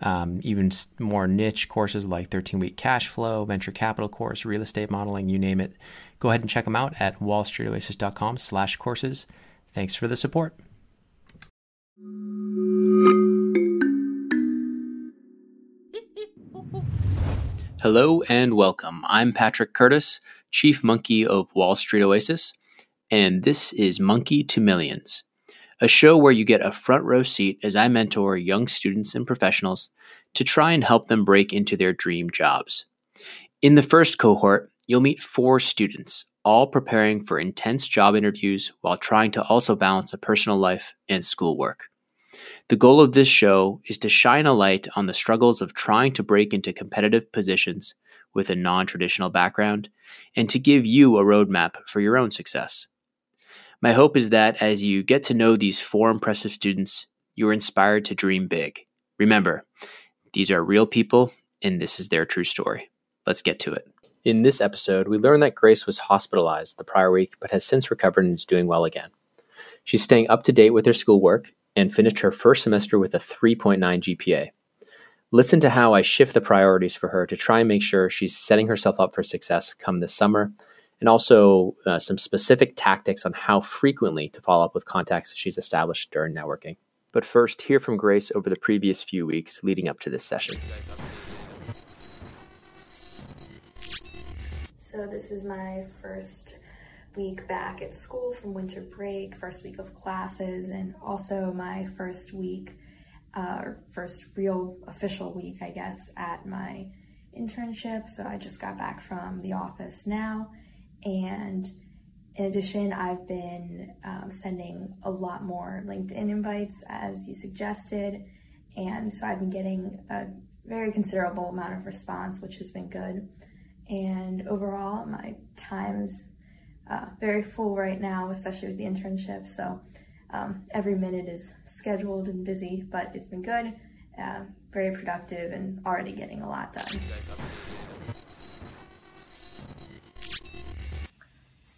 um, even more niche courses like 13 week cash flow, venture capital course, real estate modeling, you name it Go ahead and check them out at wallstreetoasis.com slash courses. Thanks for the support. Hello and welcome. I'm Patrick Curtis, Chief Monkey of Wall Street Oasis, and this is Monkey to Millions, a show where you get a front row seat as I mentor young students and professionals to try and help them break into their dream jobs. In the first cohort, you'll meet four students, all preparing for intense job interviews while trying to also balance a personal life and schoolwork. The goal of this show is to shine a light on the struggles of trying to break into competitive positions with a non traditional background and to give you a roadmap for your own success. My hope is that as you get to know these four impressive students, you are inspired to dream big. Remember, these are real people and this is their true story. Let's get to it. In this episode, we learn that Grace was hospitalized the prior week but has since recovered and is doing well again. She's staying up to date with her schoolwork and finished her first semester with a 3.9 GPA. Listen to how I shift the priorities for her to try and make sure she's setting herself up for success come this summer, and also uh, some specific tactics on how frequently to follow up with contacts she's established during networking. But first, hear from Grace over the previous few weeks leading up to this session. So this is my first week back at school from winter break, first week of classes, and also my first week, uh, first real official week, I guess, at my internship. So I just got back from the office now. And in addition, I've been um, sending a lot more LinkedIn invites as you suggested. And so I've been getting a very considerable amount of response, which has been good. And overall, my time's uh, very full right now, especially with the internship. So um, every minute is scheduled and busy, but it's been good, uh, very productive, and already getting a lot done.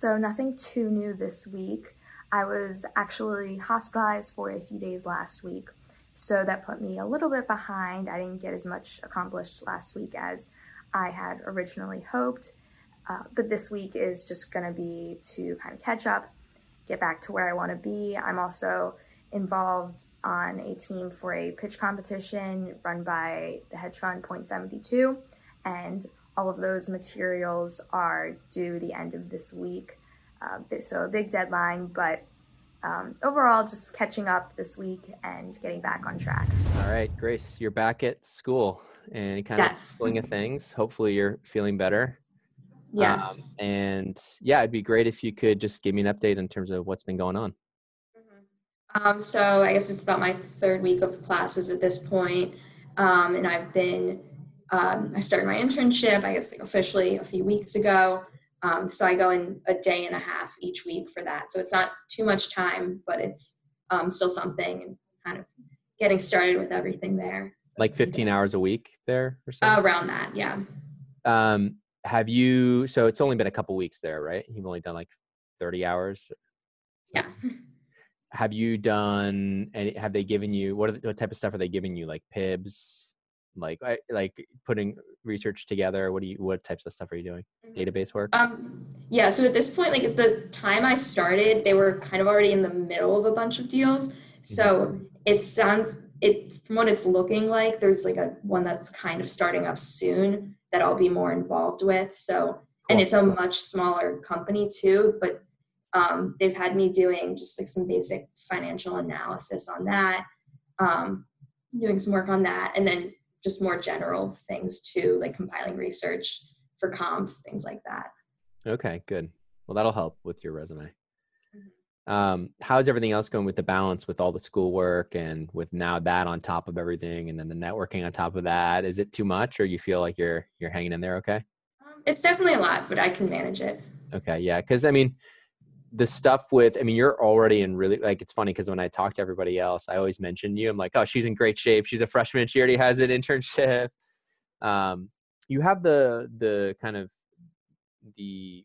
So, nothing too new this week. I was actually hospitalized for a few days last week, so that put me a little bit behind. I didn't get as much accomplished last week as I had originally hoped. Uh, but this week is just to be to kind of catch up, get back to where I want to be. I'm also involved on a team for a pitch competition run by the hedge fund Point 72, and all of those materials are due the end of this week. Uh, so a big deadline, but um, overall, just catching up this week and getting back on track. All right, Grace, you're back at school and kind yes. of swing of things. Hopefully, you're feeling better. Yes. Um, and yeah, it'd be great if you could just give me an update in terms of what's been going on. Mm-hmm. Um, so I guess it's about my third week of classes at this point. Um, and I've been, um, I started my internship, I guess like officially a few weeks ago. Um, so I go in a day and a half each week for that. So it's not too much time, but it's um, still something and kind of getting started with everything there like 15 hours a week there or something? around that, yeah. Um, have you, so it's only been a couple weeks there, right? You've only done like 30 hours. Yeah. Have you done and have they given you, what, the, what type of stuff are they giving you? Like PIBs, like, like putting research together? What do you, what types of stuff are you doing? Mm-hmm. Database work? Um, yeah. So at this point, like at the time I started, they were kind of already in the middle of a bunch of deals. So mm-hmm. it sounds it from what it's looking like there's like a one that's kind of starting up soon that i'll be more involved with so cool. and it's a much smaller company too but um, they've had me doing just like some basic financial analysis on that um, doing some work on that and then just more general things too like compiling research for comps things like that. Okay good. Well that'll help with your resume. Um, how's everything else going with the balance with all the schoolwork and with now that on top of everything and then the networking on top of that is it too much or you feel like you're you're hanging in there okay? Um, it's definitely a lot but i can manage it. Okay yeah because i mean the stuff with i mean you're already in really like it's funny because when i talk to everybody else i always mention you. I'm like oh she's in great shape. She's a freshman. She already has an internship. Um, you have the the kind of the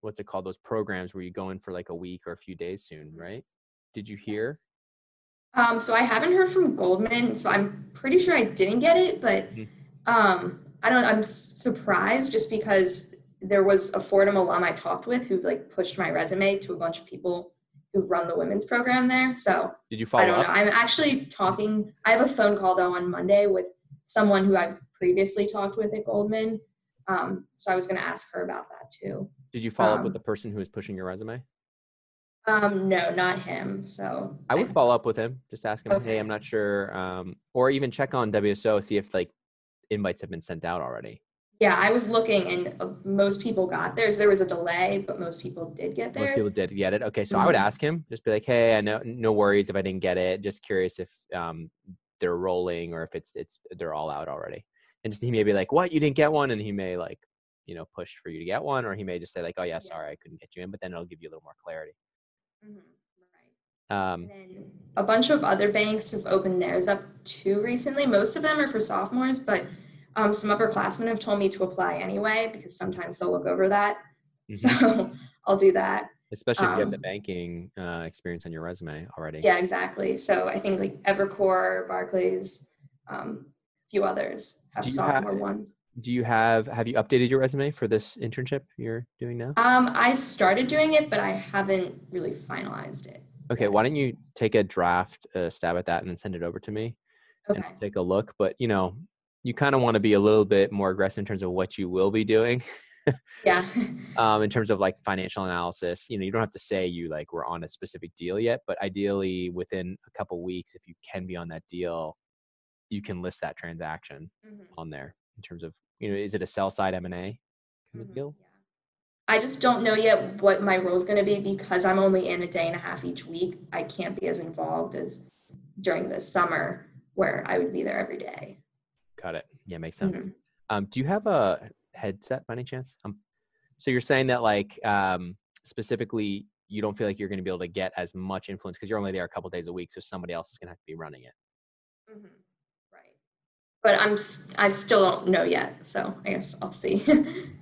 what's it called? Those programs where you go in for like a week or a few days soon right? Did you hear? Um, so i haven't heard from goldman so i'm pretty sure i didn't get it but mm-hmm. um, i don't i'm surprised just because there was a Fordham alum I talked with who like pushed my resume to a bunch of people who run the women's program there. So did you follow I don't up? know. I'm actually talking. I have a phone call though on Monday with someone who I've previously talked with at Goldman. Um, so I was going to ask her about that too. Did you follow um, up with the person who was pushing your resume? Um, no, not him. So I would follow up with him. Just ask him, okay. hey, I'm not sure. Um, or even check on WSO, see if like invites have been sent out already. Yeah, I was looking, and uh, most people got theirs. There was a delay, but most people did get theirs. Most people did get it. Okay, so mm-hmm. I would mm-hmm. ask him, just be like, "Hey, I know, no worries if I didn't get it. Just curious if um, they're rolling or if it's it's they're all out already." And just he may be like, "What? You didn't get one?" And he may like, you know, push for you to get one, or he may just say like, "Oh yeah, sorry, I couldn't get you in," but then it'll give you a little more clarity. Mm-hmm. Um, a bunch of other banks have opened theirs up too recently. Most of them are for sophomores, but um, some upperclassmen have told me to apply anyway because sometimes they'll look over that. Mm-hmm. So I'll do that. Especially if you have the um, banking uh, experience on your resume already. Yeah, exactly. So I think like Evercore, Barclays, um, a few others have sophomore have, ones. Do you have have you updated your resume for this internship you're doing now? Um, I started doing it, but I haven't really finalized it. Okay, why don't you take a draft uh, stab at that and then send it over to me? Okay. And take a look. But you know, you kind of want to be a little bit more aggressive in terms of what you will be doing. yeah. um, in terms of like financial analysis, you know, you don't have to say you like we're on a specific deal yet, but ideally within a couple weeks, if you can be on that deal, you can list that transaction mm-hmm. on there in terms of you know, is it a sell side M and A kind of mm-hmm. deal? Yeah. I just don't know yet what my role is going to be because I'm only in a day and a half each week. I can't be as involved as during the summer where I would be there every day. Yeah, makes sense. Mm-hmm. Um, do you have a headset by any chance? Um, so you're saying that like um, specifically, you don't feel like you're going to be able to get as much influence because you're only there a couple days a week, so somebody else is going to have to be running it. Mm-hmm. Right. But I'm I still don't know yet, so I guess I'll see.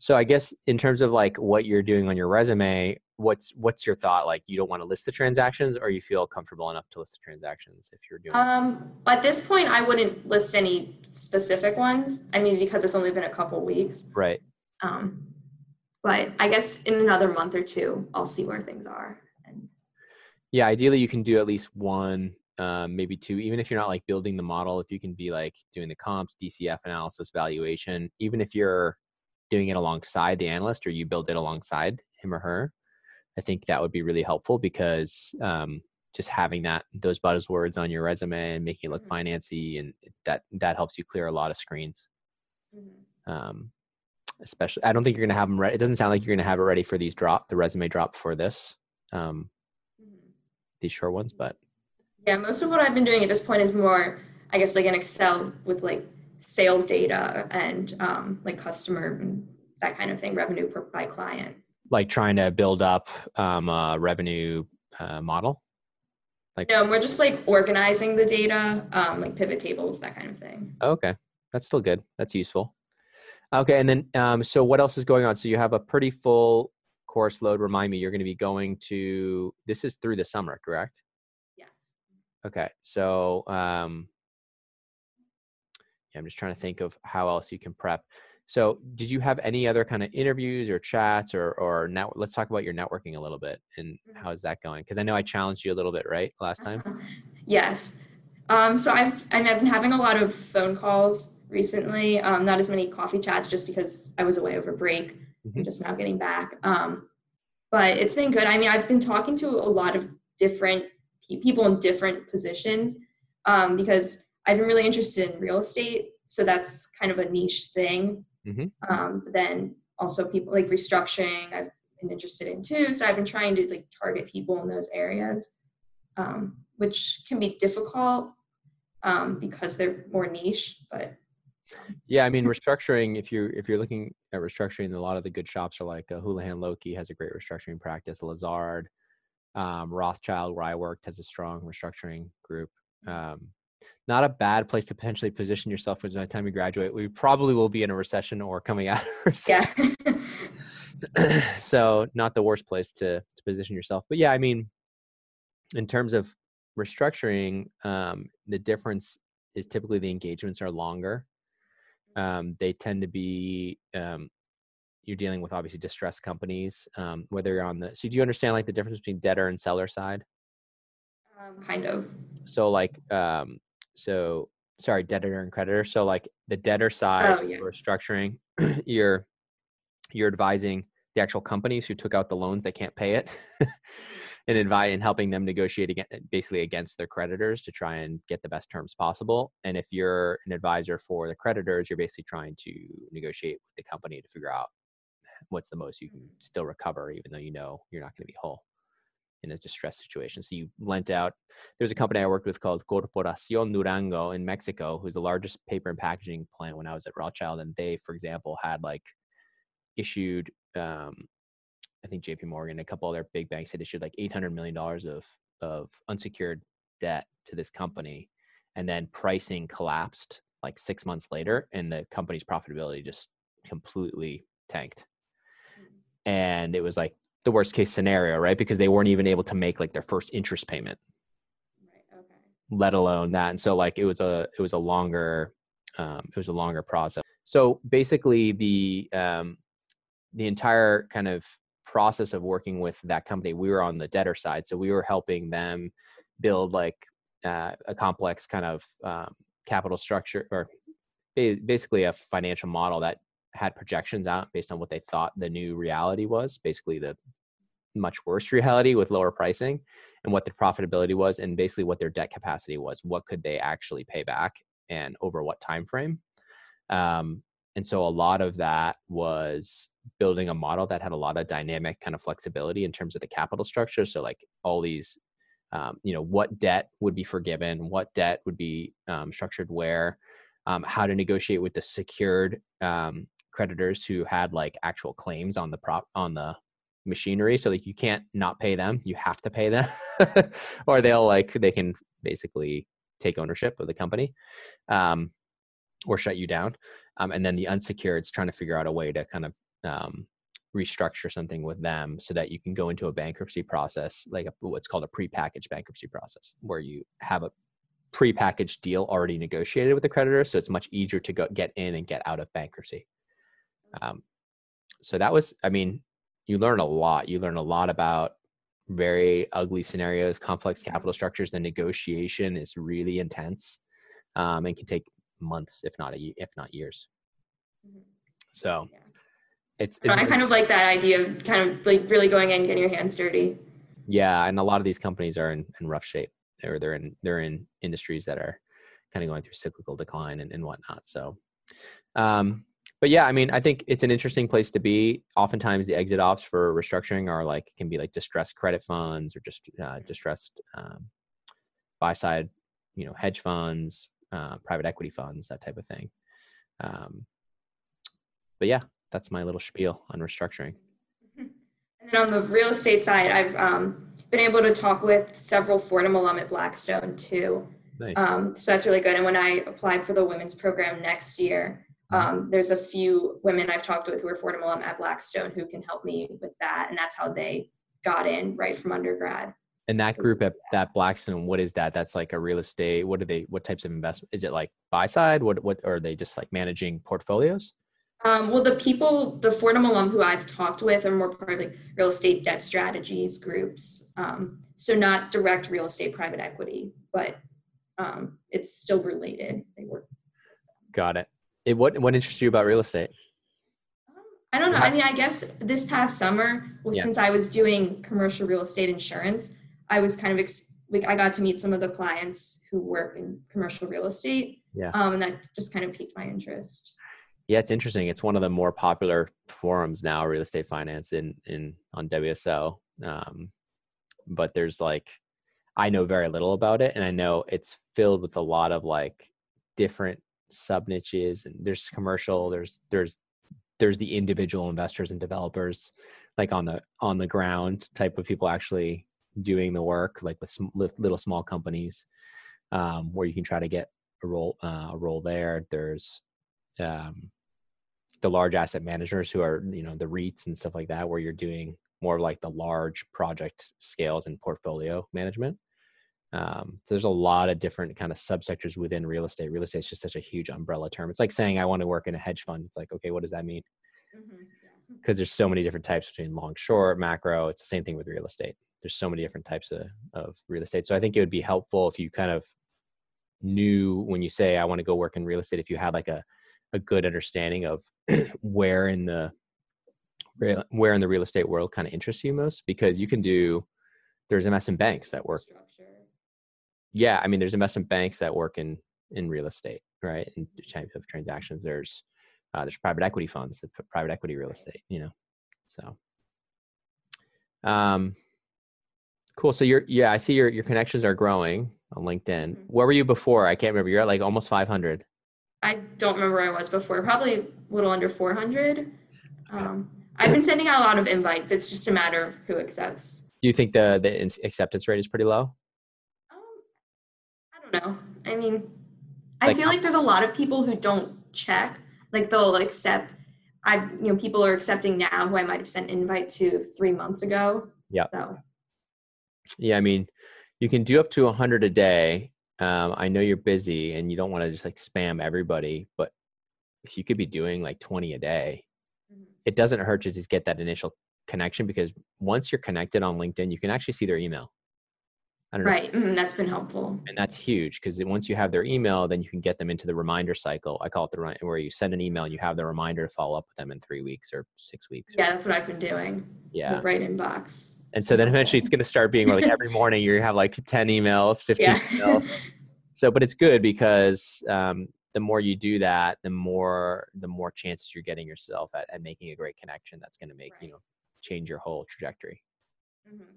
so I guess in terms of like what you're doing on your resume, what's what's your thought? Like you don't want to list the transactions or you feel comfortable enough to list the transactions if you're doing um at this point i wouldn't list any specific ones. I mean because it's only been a couple weeks. Right. Um but i guess in another month or two i'll see where things are and yeah ideally you can do at least one um, maybe two even if you're not like building the model if you can be like doing the comps dcf analysis valuation even if you're doing it alongside the analyst or you build it alongside him or her I think that would be really helpful because um, just having that those buzzwords on your resume and making it look mm-hmm. financy and that that helps you clear a lot of screens. Mm-hmm. Um, especially, I don't think you're going to have them ready. It doesn't sound like you're going to have it ready for these drop the resume drop for this um, mm-hmm. these short ones, but yeah, most of what I've been doing at this point is more, I guess, like an Excel with like sales data and um, like customer and that kind of thing, revenue per, by client like trying to build up um, a revenue uh, model? Like no, we're just like organizing the data, um, like pivot tables, that kind of thing. Okay, that's still good. That's useful. Okay, and then um, so what else is going on? So you have a pretty full course load. Remind me, you're going to be going to. This is through the summer, correct? Yes. Okay, so um, I'm just trying to think of how else you can prep. So, did you have any other kind of interviews or chats or or now let's talk about your networking a little bit and mm-hmm. how's that going? Because I know I challenged you a little bit, right, last time. Yes. Um, so I've and I've been having a lot of phone calls recently. Um, not as many coffee chats, just because I was away over break. Mm-hmm. I'm just now getting back. Um, but it's been good. I mean, I've been talking to a lot of different people in different positions um, because I've been really interested in real estate. So that's kind of a niche thing. Mm-hmm. Um, but then also people like restructuring, I've been interested in too. So I've been trying to like target people in those areas, um, which can be difficult um, because they're more niche. But Yeah, I mean restructuring. If you're if you're looking at restructuring, a lot of the good shops are like uh, Houlihan Lokey has a great restructuring practice. Lazard, um, Rothschild, where I worked, has a strong restructuring group. Um, not a bad place to potentially position yourself by the time you graduate. We probably will be in a recession or coming out of recession. Yeah. so not the worst place to, to position yourself. But yeah, I mean, in terms of restructuring, um, the difference is typically the engagements are longer. Um, they tend to be um, you're dealing with obviously distressed companies. Um, whether you're on the so do you understand like the difference between debtor and seller side? Um, kind of. So like um, so sorry, debtor and creditor. So like the debtor side oh, yeah. restructuring, you're you're advising the actual companies who took out the loans they can't pay it and advise and helping them negotiate against, basically against their creditors to try and get the best terms possible. And if you're an advisor for the creditors, you're basically trying to negotiate with the company to figure out what's the most you can mm. still recover, even though you know you're not going to be whole in a distressed situation. So you lent out. There's a company I worked with called Corporacion Durango in Mexico, who's the largest paper and packaging plant when I was at Rothschild. And they, for example, had like issued, um, I think JP Morgan, a couple other big banks had issued like $800 million of, of unsecured debt to this company. And then pricing collapsed like six months later, and the company's profitability just completely tanked. Hmm. And it was like the worst case scenario, right? Because they weren't even able to make like their first interest payment. Right. Okay. Let alone that. And so like it was a it was a longer um, it was a longer process. So basically the um, the entire kind of process of working with that company, we were on the debtor side. So we were helping them build like uh, a complex kind of um, capital structure or basically a financial model that had projections out based on what they thought the new reality was, basically the much worse reality with lower pricing and what the profitability was and basically what their debt capacity was. What could they actually pay back and over what time frame? Um, and so a lot of that was building a model that had a lot of dynamic kind of flexibility in terms of the capital structure. So like all these um, you know what debt would be forgiven what debt would be um, structured where um, how to negotiate with the secured um, creditors who had like actual claims on the prop on the machinery so like you can't not pay them you have to pay them or they'll like they can basically take ownership of the company um, or shut you down um, and then the unsecured is trying to figure out a way to kind of um, restructure something with them so that you can go into a bankruptcy process like a, what's called a pre-packaged bankruptcy process where you have a pre-packaged deal already negotiated with the creditor so it's much easier to go get in and get out of bankruptcy um, so that was, I mean, you learn a lot. You learn a lot about very ugly scenarios, complex capital structures. The negotiation is really intense um, and can take months, if not a, if not years. Mm-hmm. So yeah. it's, it's I kind of like that idea of kind of like really going in, getting your hands dirty. Yeah, and a lot of these companies are in, in rough shape. They're they're in they're in industries that are kind of going through cyclical decline and, and whatnot. So um, but yeah, I mean, I think it's an interesting place to be. Oftentimes, the exit ops for restructuring are like can be like distressed credit funds or just uh, distressed um, buy side, you know, hedge funds, uh, private equity funds, that type of thing. Um, but yeah, that's my little spiel on restructuring. And then on the real estate side, I've um, been able to talk with several Fordham alum at Blackstone too. Nice. Um, so that's really good. And when I apply for the women's program next year, Mm-hmm. Um, there's a few women I've talked with who are Fordham alum at Blackstone who can help me with that, and that's how they got in right from undergrad. And that group at that Blackstone, what is that? That's like a real estate. What are they? What types of investment? Is it like buy side? What what are they just like managing portfolios? Um, well, the people, the Fordham alum who I've talked with are more part probably real estate debt strategies groups. Um, so not direct real estate private equity, but um, it's still related. They work. Got it. It, what what interests you about real estate? I don't know. I mean, I guess this past summer, well, yeah. since I was doing commercial real estate insurance, I was kind of ex- like I got to meet some of the clients who work in commercial real estate. Yeah. Um, and that just kind of piqued my interest. Yeah, it's interesting. It's one of the more popular forums now, real estate finance in in on WSO. Um, but there's like, I know very little about it, and I know it's filled with a lot of like different sub niches and there's commercial there's there's there's the individual investors and developers like on the on the ground type of people actually doing the work like with, little small companies um, where you can try to get a role uh, a role there. There's um, the large asset managers who are you know the REITs and stuff like that where you're doing more like the large project scales and portfolio management um, so there's a lot of different kind of subsectors within real estate. Real estate is just such a huge umbrella term. It's like saying I want to work in a hedge fund. It's like, okay, what does that mean? Because mm-hmm. there's so many different types between long, short, macro. It's the same thing with real estate. There's so many different types of, of real estate. So I think it would be helpful if you kind of knew when you say I want to go work in real estate, if you had like a, a good understanding of where in the where in the real estate world kind of interests you most, because you can do there's investment banks that work yeah, I mean, there's investment banks that work in in real estate, right? And type of transactions. There's uh, there's private equity funds that put private equity real estate. You know, so um, cool. So you're yeah, I see your your connections are growing on LinkedIn. Mm-hmm. Where were you before? I can't remember. You're at like almost 500. I don't remember where I was before. Probably a little under 400. Um, I've been sending out a lot of invites. It's just a matter of who accepts. Do you think the the acceptance rate is pretty low? Don't know. I mean, I feel like there's a lot of people who don't check. Like they'll accept. I've you know people are accepting now who I might have sent invite to three months ago. Yeah. So. Yeah, I mean, you can do up to a hundred a day. Um, I know you're busy and you don't want to just like spam everybody, but if you could be doing like 20 a day, mm-hmm. it doesn't hurt to just get that initial connection because once you're connected on LinkedIn, you can actually see their email. I don't know. Right. Mm-hmm. That's been helpful. And that's huge because once you have their email, then you can get them into the reminder cycle. I call it the where you send an email and you have the reminder to follow up with them in three weeks or six weeks. Yeah, that's what I've been doing. Yeah. Right inbox. And so then eventually it's going to start being like every morning you have like 10 emails, 15 yeah. emails. So, but it's good because um, the more you do that, the more, the more chances you're getting yourself at, at making a great connection. That's going to make, right. you know, change your whole trajectory. Mm-hmm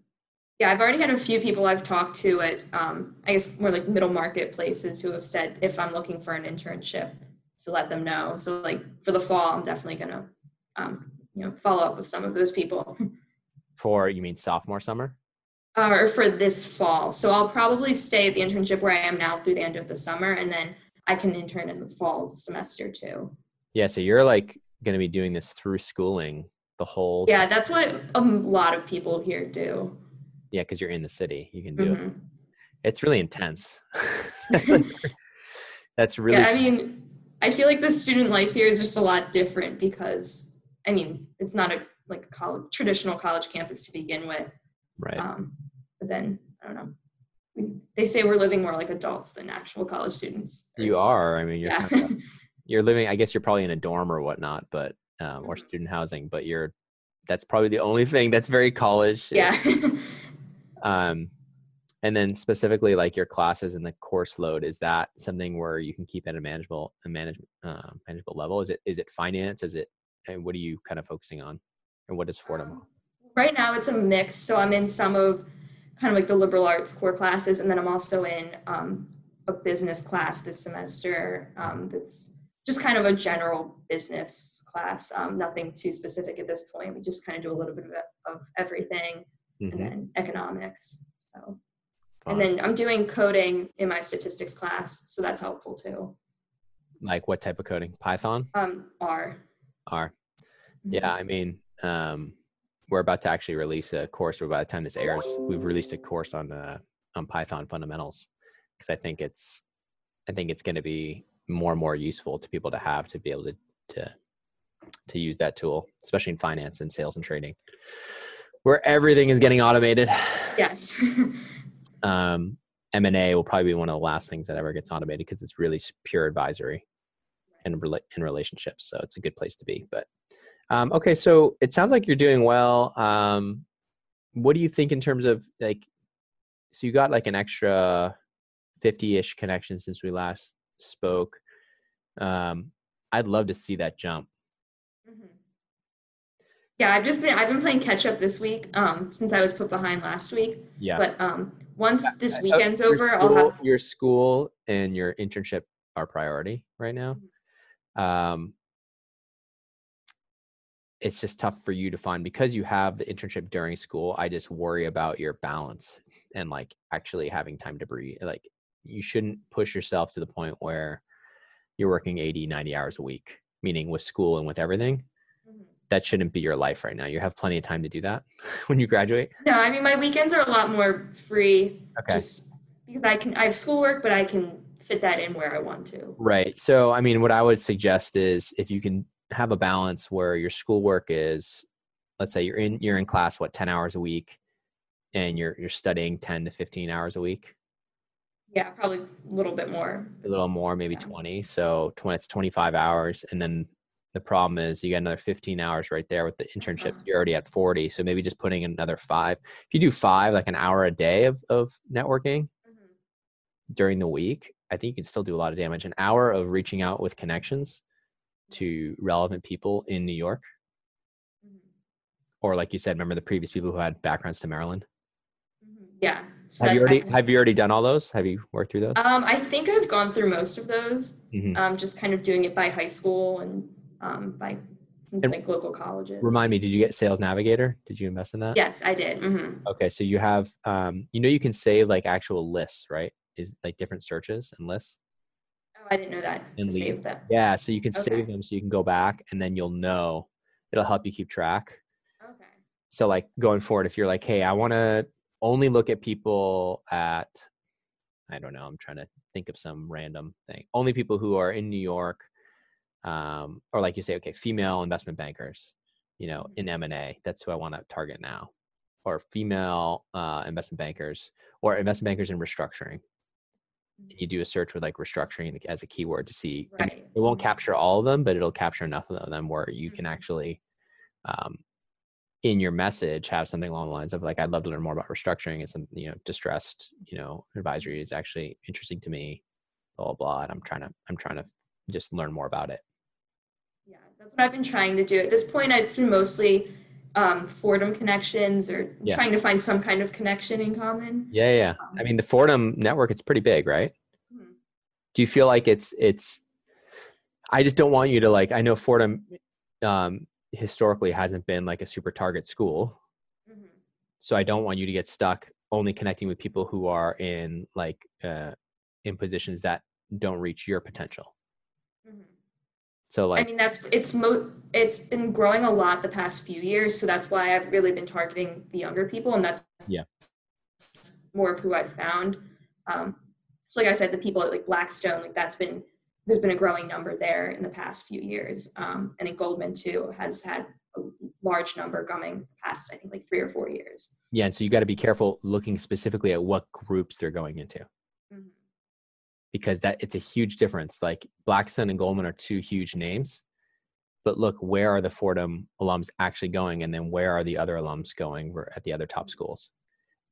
yeah, I've already had a few people I've talked to at, um, I guess, more like middle market places who have said if I'm looking for an internship to let them know. So, like for the fall, I'm definitely gonna, um, you know, follow up with some of those people. For you mean sophomore summer? Uh, or for this fall. So I'll probably stay at the internship where I am now through the end of the summer, and then I can intern in the fall semester too. Yeah, so you're like going to be doing this through schooling the whole. Yeah, that's what a lot of people here do yeah because you're in the city you can do mm-hmm. it it's really intense. That's really yeah, i mean i feel like the student life here is just a lot different because i mean it's not a like a college traditional college campus to begin with. Right. Um, but then i don't know. They say we're living more like adults than actual college students. You are. I mean you're yeah. kind of, you're living i guess you're probably in a dorm or whatnot but um, or mm-hmm. student housing but you're that's probably the only thing that's very college. Yeah um, and then specifically like your classes and the course load is that something where you can keep at a manageable a management uh, manageable level? Is it is it finance? Is it and what are you kind of focusing on? And what is fordham? Um, right now it's a mix. So i'm in some of kind of like the liberal arts core classes and then i'm also in um, a business class this semester um, that's just kind of a general business class um, nothing too specific at this point. We just kind of do a little bit of, of everything mm-hmm. and then economics. So, Fun. and then I'm doing coding in my statistics class, so that's helpful too. Like what type of coding? Python? Um, R. R. Mm-hmm. Yeah, I mean, um, we're about to actually release a course. Or by the time this airs, we've released a course on uh, on Python fundamentals because I think it's I think it's going to be more and more useful to people to have to be able to to to use that tool, especially in finance and sales and trading where everything is getting automated. Yes. um, M and A will probably be one of the last things that ever gets automated because it's really pure advisory and in, in relationships. So it's a good place to be. But um, okay, so it sounds like you're doing well. Um, what do you think in terms of like? So you got like an extra fifty-ish connections since we last spoke. Um, I'd love to see that jump. Mm-hmm. Yeah, I've just been I've been playing catch up this week um, since I was put behind last week. Yeah. But um, once this weekend's over, school, I'll have your school and your internship are priority right now. Um, it's just tough for you to find because you have the internship during school. I just worry about your balance and like actually having time to breathe. Like you shouldn't push yourself to the point where you're working 80, 90 hours a week, meaning with school and with everything. That shouldn't be your life right now. You have plenty of time to do that when you graduate. No, I mean my weekends are a lot more free. Okay. Because I can, I have schoolwork, but I can fit that in where I want to. Right. So, I mean, what I would suggest is if you can have a balance where your schoolwork is, let's say you're in you're in class what ten hours a week, and you're you're studying ten to fifteen hours a week, Yeah, probably a little bit more. a little more, maybe Yeah. twenty. So, twenty it's twenty five hours, and then the problem is you got another fifteen hours right there with the internship. Uh-huh. You're already at forty. So maybe just putting in another five. If you do five, like an hour a day of of networking during the week, I think you can still do a lot of damage. An hour of reaching out with connections to relevant people in New York, Mhm. or like you said, remember the previous people who had backgrounds to Maryland. Mhm. Yeah. So Have you already have you already done all those? Have you worked through those? Um, I think I've gone through most of those. Mhm. Um, just kind of doing it by high school and um, by some And like local colleges. Remind me, did you get Sales Navigator? Did you invest in that? Yes, I did. hmm Okay, so you have, um, you know, you can save like actual lists, right? Is like different searches and lists. Oh, I didn't know that And save that. Yeah, so you can Okay. save them, so you can go back, and then you'll know. It'll help you keep track. Okay. so like going forward if you're like hey i want to only look at people at i don't know i'm trying to think of some random thing only people who are in new york um, or like you say okay female investment bankers you know in m&a that's who i want to target now or female uh, investment bankers or investment bankers in restructuring. And you do a search with like restructuring as a keyword to see I mean, Right. it won't Mhm. capture all of them but it'll capture enough of them where you can actually um, in your message have something along the lines of like i'd love to learn more about restructuring. And some you know distressed you know advisory is actually interesting to me blah blah blah and i'm trying to i'm trying to just learn more about it that's what I've been trying to do. At this point, it's been mostly um, Fordham connections or Yeah. trying to find some kind of connection in common. yeah yeah, yeah. i mean the fordham network it's pretty big right Mhm. do you feel like it's it's i just don't want you to like i know fordham um historically hasn't been like a super target school Mhm. so i don't want you to get stuck only connecting with people who are in like uh in positions that don't reach your potential. So I mean, that's it's mo it's been growing a lot the past few years, so that's why I've really been targeting the younger people, and that's Yeah. more of who I've found. Um, so, like I said, the people at like Blackstone, like that's been there's been a growing number there in the past few years, um, and then Goldman too has had a large number coming past I think like three or four years. yeah and so you got to be careful looking specifically at what groups they're going into. Because that it's a huge difference like blackstone and goldman are two huge names but look where are the fordham alums actually going and then where are the other alums going at the other top schools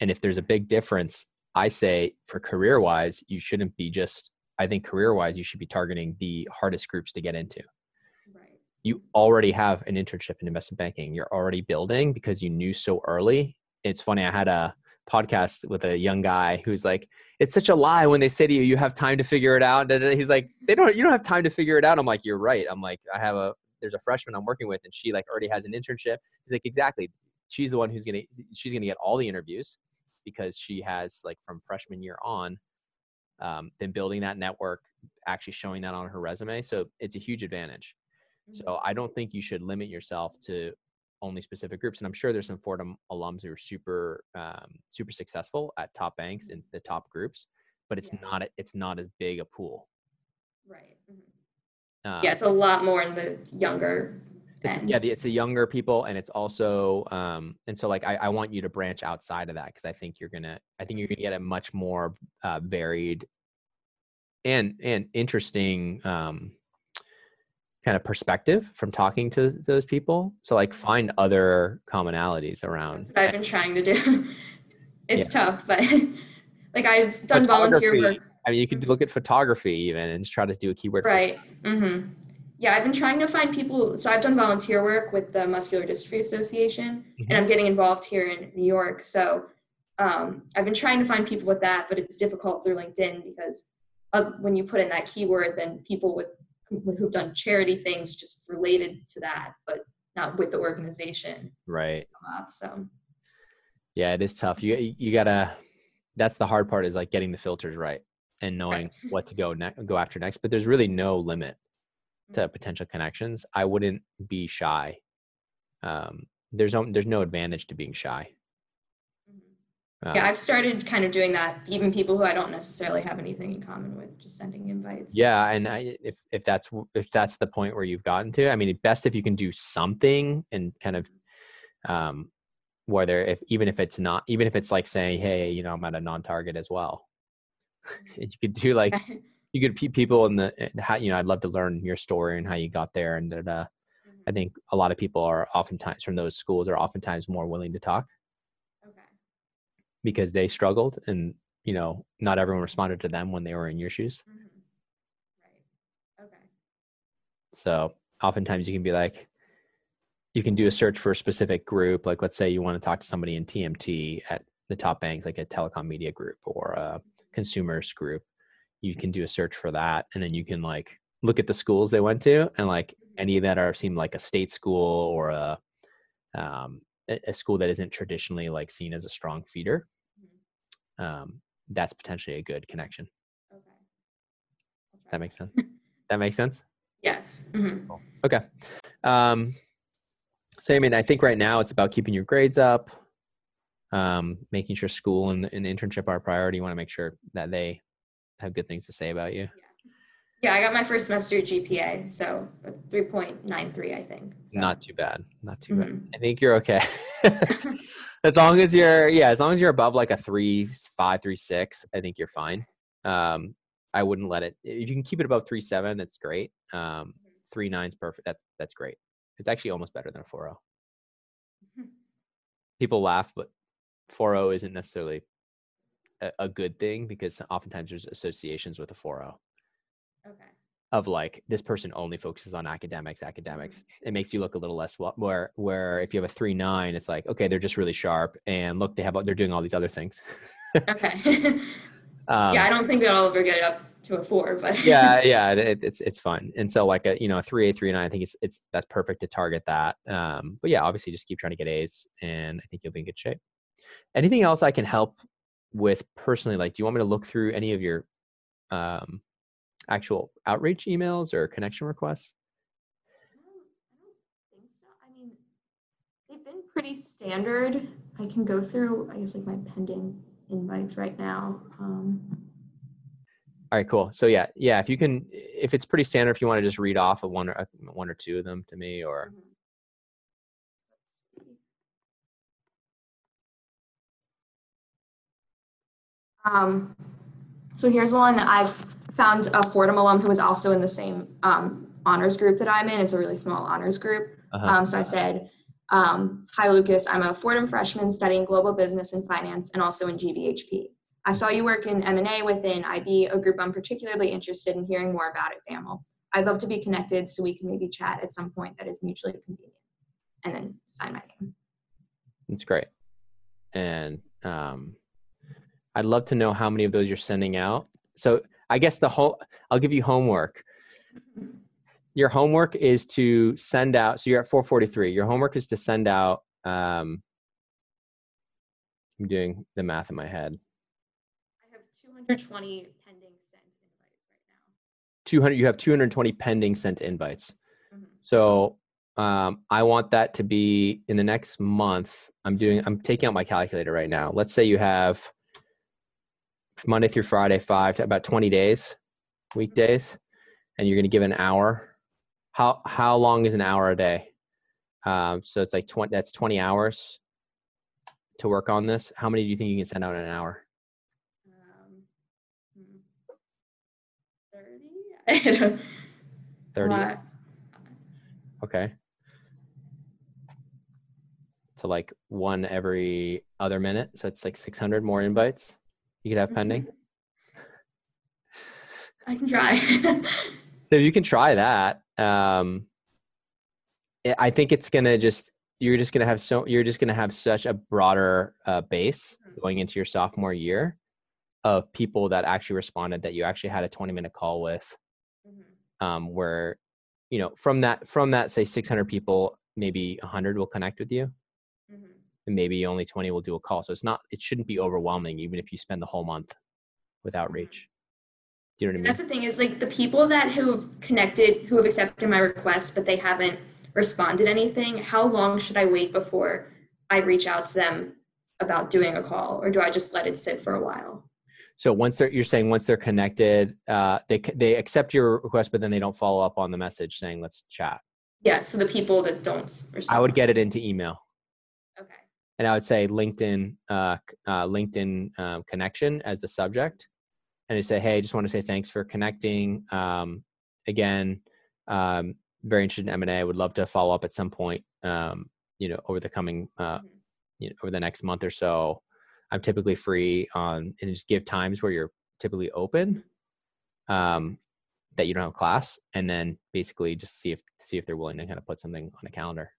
and if there's a big difference i say for career wise you shouldn't be just i think career wise you should be targeting the hardest groups to get into Right. you already have an internship in investment banking. You're already building because you knew so early. It's funny. I had a podcast with a young guy who's like, "It's such a lie when they say to you, you have time to figure it out." And he's like, "They don't. You don't have time to figure it out." I'm like, "You're right." I'm like, "I have a. There's a freshman I'm working with, and she like already has an internship." He's like, "Exactly. She's the one who's gonna. She's gonna get all the interviews because she has like from freshman year on." Um, been building that network, actually showing that on her resume. So it's a huge advantage. So I don't think you should limit yourself to only specific groups. And I'm sure there's some Fordham alums who are super, um, super successful at top banks and the top groups, but it's Yeah. not, it's not as big a pool. Right. Mhm. Um, Yeah, it's a lot more in the younger it's, end. yeah, the, it's the younger people, and it's also, um, and so like I, I want you to branch outside of that because I think you're gonna, I think you're gonna get a much more uh, varied and and interesting um, kind of perspective from talking to those people. So like find other commonalities around. That's what I've been trying to do. it's tough, but like I've done volunteer work. I mean, you could look at photography even and just try to do a keyword. Right. Mm-hmm. Yeah, I've been trying to find people. So I've done volunteer work with the Muscular Dystrophy Association, Mhm. and I'm getting involved here in New York. So um, I've been trying to find people with that, but it's difficult through LinkedIn because uh, when you put in that keyword, then people with who've done charity things just related to that, but not with the organization. Right. Up, so. Yeah, it is tough. You you gotta. That's the hard part is like getting the filters right and knowing right. what to go ne- go after next. But there's really no limit to mm-hmm. potential connections. I wouldn't be shy. Um, there's no there's no advantage to being shy. Um, yeah, I've started kind of doing that. Even people who I don't necessarily have anything in common with, just sending invites. Yeah, and I, if if that's if that's the point where you've gotten to, I mean, best if you can do something and kind of, um, whether if even if it's not even if it's like saying, hey, you know, I'm at a non-target as well. you could do like you could people in the how you know I'd love to learn your story and how you got there and that. Uh, I mm-hmm. think a lot of people are oftentimes from those schools are oftentimes more willing to talk because they struggled and you know not everyone responded to them when they were in your shoes mm-hmm. right okay so oftentimes you can be like you can do a search for a specific group like let's say you want to talk to somebody in tmt at the top banks like a telecom media group or a consumers group you can do a search for that and then you can like look at the schools they went to and like mm-hmm. any that are seem like a state school or a um, a school that isn't traditionally like seen as a strong feeder mm-hmm. um, that's potentially a good connection. Okay. That makes sense. That makes sense? Yes. Mm-hmm. okay. Um, so i mean i think right now it's about keeping your grades up um, making sure school and, and internship are a priority. You want to make sure that they have good things to say about you yeah. I got my first semester GPA, so 3.93, I think. So. Not too bad. Not too mm-hmm. bad. I think you're okay. as long as you're, yeah, as long as you're above like a three, five, three, six, I think you're fine. Um, I wouldn't let it, if you can keep it above three, seven, that's great. Um, three, nine's perfect. That's, that's great. It's actually almost better than a four zero. mm-hmm. People laugh, but four zero isn't necessarily a, a good thing because oftentimes there's associations with a 4 Okay. Of like this person only focuses on academics, academics. Mm-hmm. It makes you look a little less where where if you have a three nine, it's like okay, they're just really sharp, and look, they have they're doing all these other things. okay. um, yeah, I don't think that I'll ever get it up to a four, but yeah, yeah, it, it's it's fun. And so like a you know a three eight three nine, I think it's it's that's perfect to target that. Um, but yeah, obviously just keep trying to get A's, and I think you'll be in good shape. Anything else I can help with personally? Like, do you want me to look through any of your um, actual outreach emails or connection requests? I don't think so. I mean, they've been pretty standard. I can go through, I guess, like my pending invites right now. Um, all right, cool. So yeah, yeah. If you can, if it's pretty standard, if you want to just read off of one or one or two of them to me, or. Mm-hmm. Um, so here's one I've found a Fordham alum who was also in the same um, honors group that I'm in. It's a really small honors group. Uh-huh. Um, so I said, um, Hi, Lucas. I'm a Fordham freshman studying global business and finance and also in GBHP. I saw you work in M&A within IB, a group I'm particularly interested in hearing more about at BAML. I'd love to be connected so we can maybe chat at some point that is mutually convenient. And then sign my name. That's great. And um, I'd love to know how many of those you're sending out. So I guess the whole I'll give you homework. Your homework is to send out. So you're at 443. Your homework is to send out. Um, I'm doing the math in my head. I have 220 pending sent invites right now. 200. You have 220 pending sent invites. Mm-hmm. So um, I want that to be in the next month. I'm doing. I'm taking out my calculator right now. Let's say you have Monday through Friday, five to about 20 days, weekdays, and you're going to give an hour. How how long is an hour a day? Um, so it's like 20. That's 20 hours to work on this. How many do you think you can send out in an hour? Um, 30. 30. Okay. So like one every other minute. So it's like 600 more invites you could have pending? I can try. so you can try that. Um, I think it's gonna just you're just gonna have so you're just gonna have such a broader uh, base mm-hmm. going into your sophomore year of people that actually responded that you actually had a 20 minute call with mm-hmm. um, where you know from that from that say 600 people maybe 100 will connect with you. And maybe only 20 will do a call so it's not it shouldn't be overwhelming even if you spend the whole month with mm-hmm. outreach do you know what I mean? That's the thing is like the people that who have connected, who have accepted my request, but they haven't responded anything. How long should I wait before I reach out to them about doing a call, or do I just let it sit for a while? So once they're, you're saying once they're connected, uh, they they accept your request, but then they don't follow up on the message saying let's chat. Yeah. So the people that don't respond. I would get it into email. And I would say LinkedIn, uh, uh, LinkedIn um, connection as the subject, and I say, hey, I just want to say thanks for connecting. Um, again, um, very interested in M&A. I would love to follow up at some point, um, you know, over the coming, uh, you know, over the next month or so. I'm typically free on, and just give times where you're typically open, um, that you don't have class, and then basically just see if see if they're willing to kind of put something on a calendar.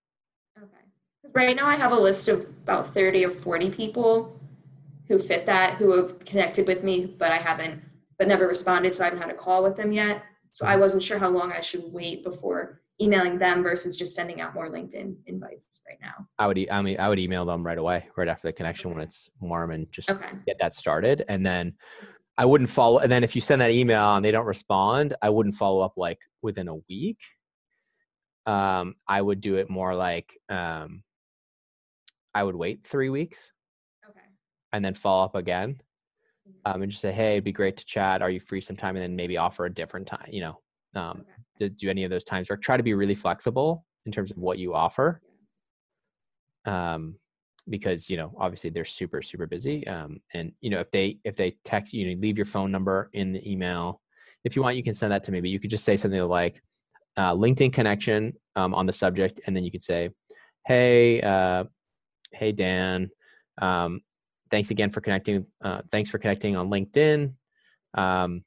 Right now, I have a list of about 30 or 40 people who fit that who have connected with me, but I haven't, but never responded. So I haven't had a call with them yet. So I wasn't sure how long I should wait before emailing them versus just sending out more LinkedIn invites right now. I would, I mean, I would email them right away, right after the connection okay. when it's warm and just okay. get that started. And then I wouldn't follow. And then if you send that email and they don't respond, I wouldn't follow up like within a week. Um, I would do it more like, um, I would wait three weeks okay. and then follow up again mm-hmm. um, and just say, hey, it'd be great to chat. Are you free sometime? And then maybe offer a different time, you know, um, okay. to do any of those times or try to be really flexible in terms of what you offer. Um, because, you know, obviously they're super, super busy. Um, and, you know, if they, if they text you, you know, leave your phone number in the email. If you want, you can send that to me, but you could just say something like uh, LinkedIn connection um, on the subject. And then you could say, hey, uh, hey, Dan, um, thanks again for connecting. Uh, thanks for connecting on LinkedIn. Um,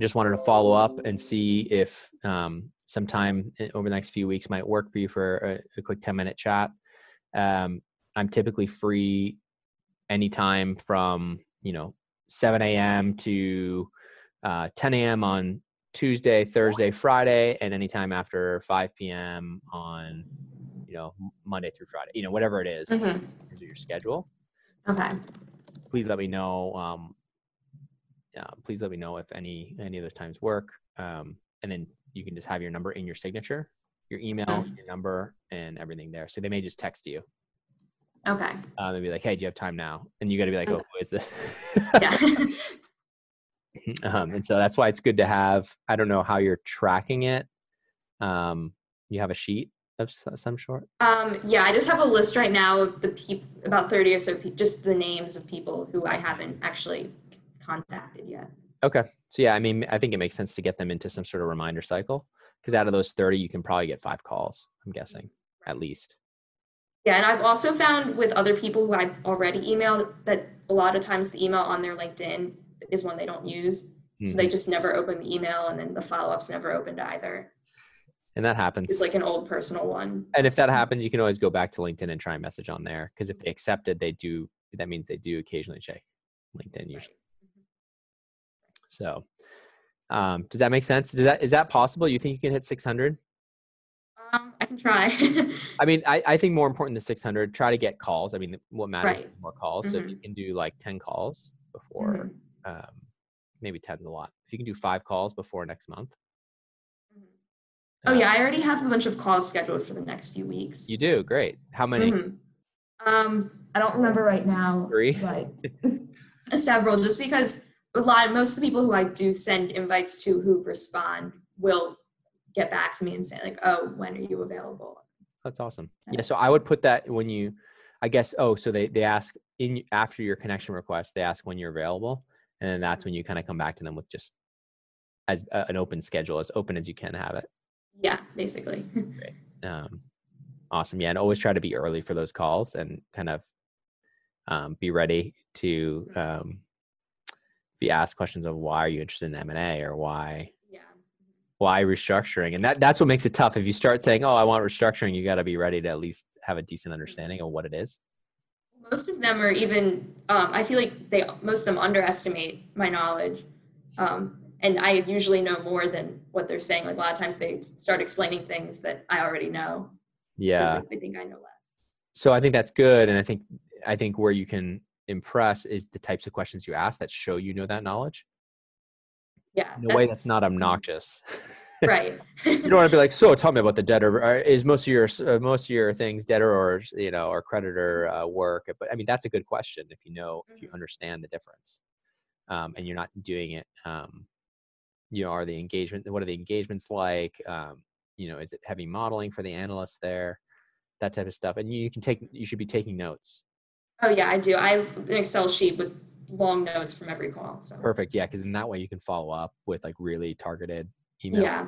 just wanted to follow up and see if um, sometime over the next few weeks might work for you for a, a quick 10 minute chat. Um, I'm typically free anytime from, you know, 7 a.m. to uh, 10 a.m. on Tuesday, Thursday, Friday, and anytime after 5 p.m. on, you know, Monday through Friday, you know, whatever it is, mm-hmm. your schedule. Okay. Please let me know. Um, yeah, please let me know if any any of those times work. Um, and then you can just have your number in your signature, your email, mm-hmm. your number, and everything there. So they may just text you. Okay. Uh, they'll be like, "Hey, do you have time now?" And you got to be like, okay. "Oh, who is this?" yeah. um, and so that's why it's good to have. I don't know how you're tracking it. Um, you have a sheet of some sort? Um, yeah, I just have a list right now of the people, about 30 or so, pe- just the names of people who I haven't actually contacted yet. Okay. So, yeah, I mean, I think it makes sense to get them into some sort of reminder cycle because out of those 30, you can probably get five calls, I'm guessing, at least. Yeah, and I've also found with other people who I've already emailed that a lot of times the email on their LinkedIn is one they don't use. Mm-hmm. So they mm-hmm. just never open the email and then the follow ups never opened either and that happens. It's like an old personal one. And if that happens, you can always go back to LinkedIn and try and message on there because if they accept it, they do. That means they do occasionally check LinkedIn usually. Right. So, um, does that make sense? Does that is that possible? You think you can hit 600? Um, I can try. I mean, I, I think more important than 600. Try to get calls. I mean, what matters right. more calls. Mm-hmm. So if you mm-hmm. can do like 10 calls before, mm-hmm. um, maybe 10's a lot. If you can do five calls before next month, Oh yeah, I already have a bunch of calls scheduled for the next few weeks. You do great. How many? Mm-hmm. Um, I don't remember right now. Three. Several, just because a lot, most of the people who I do send invites to who respond will get back to me and say like, "Oh, when are you available?" That's awesome. Yeah, so I would put that when you, I guess. Oh, so they they ask in after your connection request, they ask when you're available, and then that's when you kind of come back to them with just as uh, an open schedule, as open as you can have it. Yeah, basically. Um, awesome. Yeah, and always try to be early for those calls and kind of um, be ready to um, be asked questions of why are you interested in M and A or why yeah. why restructuring, and that that's what makes it tough. If you start saying, "Oh, I want restructuring," you got to be ready to at least have a decent understanding of what it is. Most of them are even um, I feel like they most of them underestimate my knowledge. Um, and I usually know more than what they're saying. Like a lot of times they start explaining things that I already know. Yeah. I think I know less. So I think that's good. And I think, I think where you can impress is the types of questions you ask that show you know that knowledge. Yeah. In a way that's not obnoxious. right. you don't want to be like, so tell me about the debtor. Is most of your uh, most of your things debtor or you know or creditor uh, work? But I mean, that's a good question if you know if you Mhm. understand the difference, um, and you're not doing it. Um, you know, are the engagement? What are the engagements like? Um, you know, is it heavy modeling for the analysts there? That type of stuff, and you, you can take. You should be taking notes. Oh yeah, I do. I have an Excel sheet with long notes from every call. So Perfect. Yeah, because in that way you can follow up with like really targeted email. yeah.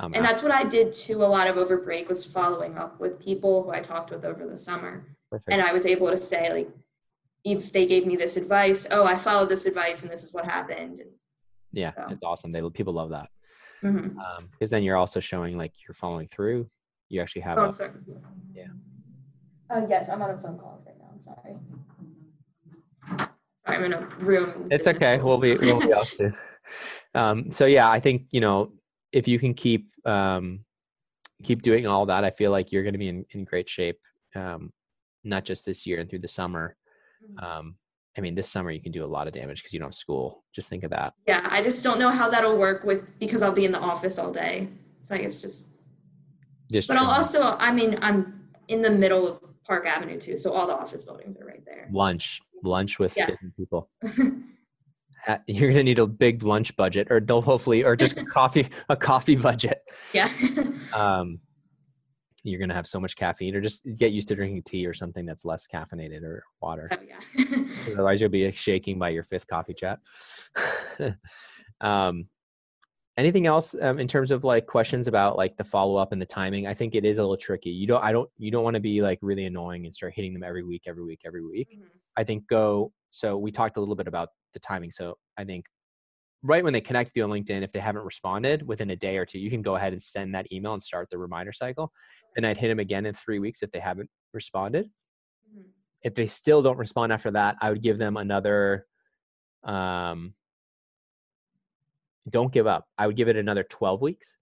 Um, And that's what I did too a lot of over break was following up with people who I talked with over the summer. perfect. And I was able to say like if they gave me this advice, oh, I followed this advice and this is what happened. Yeah, so. it's awesome. They people love that. Mhm. um, because then you're also showing like you're following through. You actually have Oh, a sorry. Yeah. Uh, yes, I'm on a phone call right now. I'm sorry. Sorry, I'm in a room. It's okay. We'll be we'll be off soon. Um, so yeah, I think you know if you can keep um, keep doing all that, I feel like you're going to be in, in great shape. Um, not just this year and through the summer. Mhm. Um, I mean, this summer you can do a lot of damage because you don't have school. Just think of that. Yeah, I just don't know how that'll work with because I'll be in the office all day. So I guess just. Just But I'll also, I mean, I'm in the middle of Park Avenue too, so all the office buildings are right there. lunch, lunch with Yeah. different people. You're going to need a big lunch budget, or they'll hopefully, or just a coffee, a coffee budget. yeah. um, you're gonna have so much caffeine, or just get used to drinking tea or something that's less caffeinated or water. oh yeah. Otherwise, you'll be shaking by your fifth coffee chat. um, anything else um, in terms of like questions about like the follow up and the timing? I think it is a little tricky. You don't, I don't, you don't want to be like really annoying and start hitting them every week, every week, every week. Mhm. I think go. So we talked a little bit about the timing. So I think right when they connect with you on LinkedIn, if they haven't responded within a day or two, you can go ahead and send that email and start the reminder cycle. Then I'd hit them again in three weeks if they haven't responded. Mhm. If they still don't respond after that, I would give them another. Um, don't give up. I would give it another 12 weeks.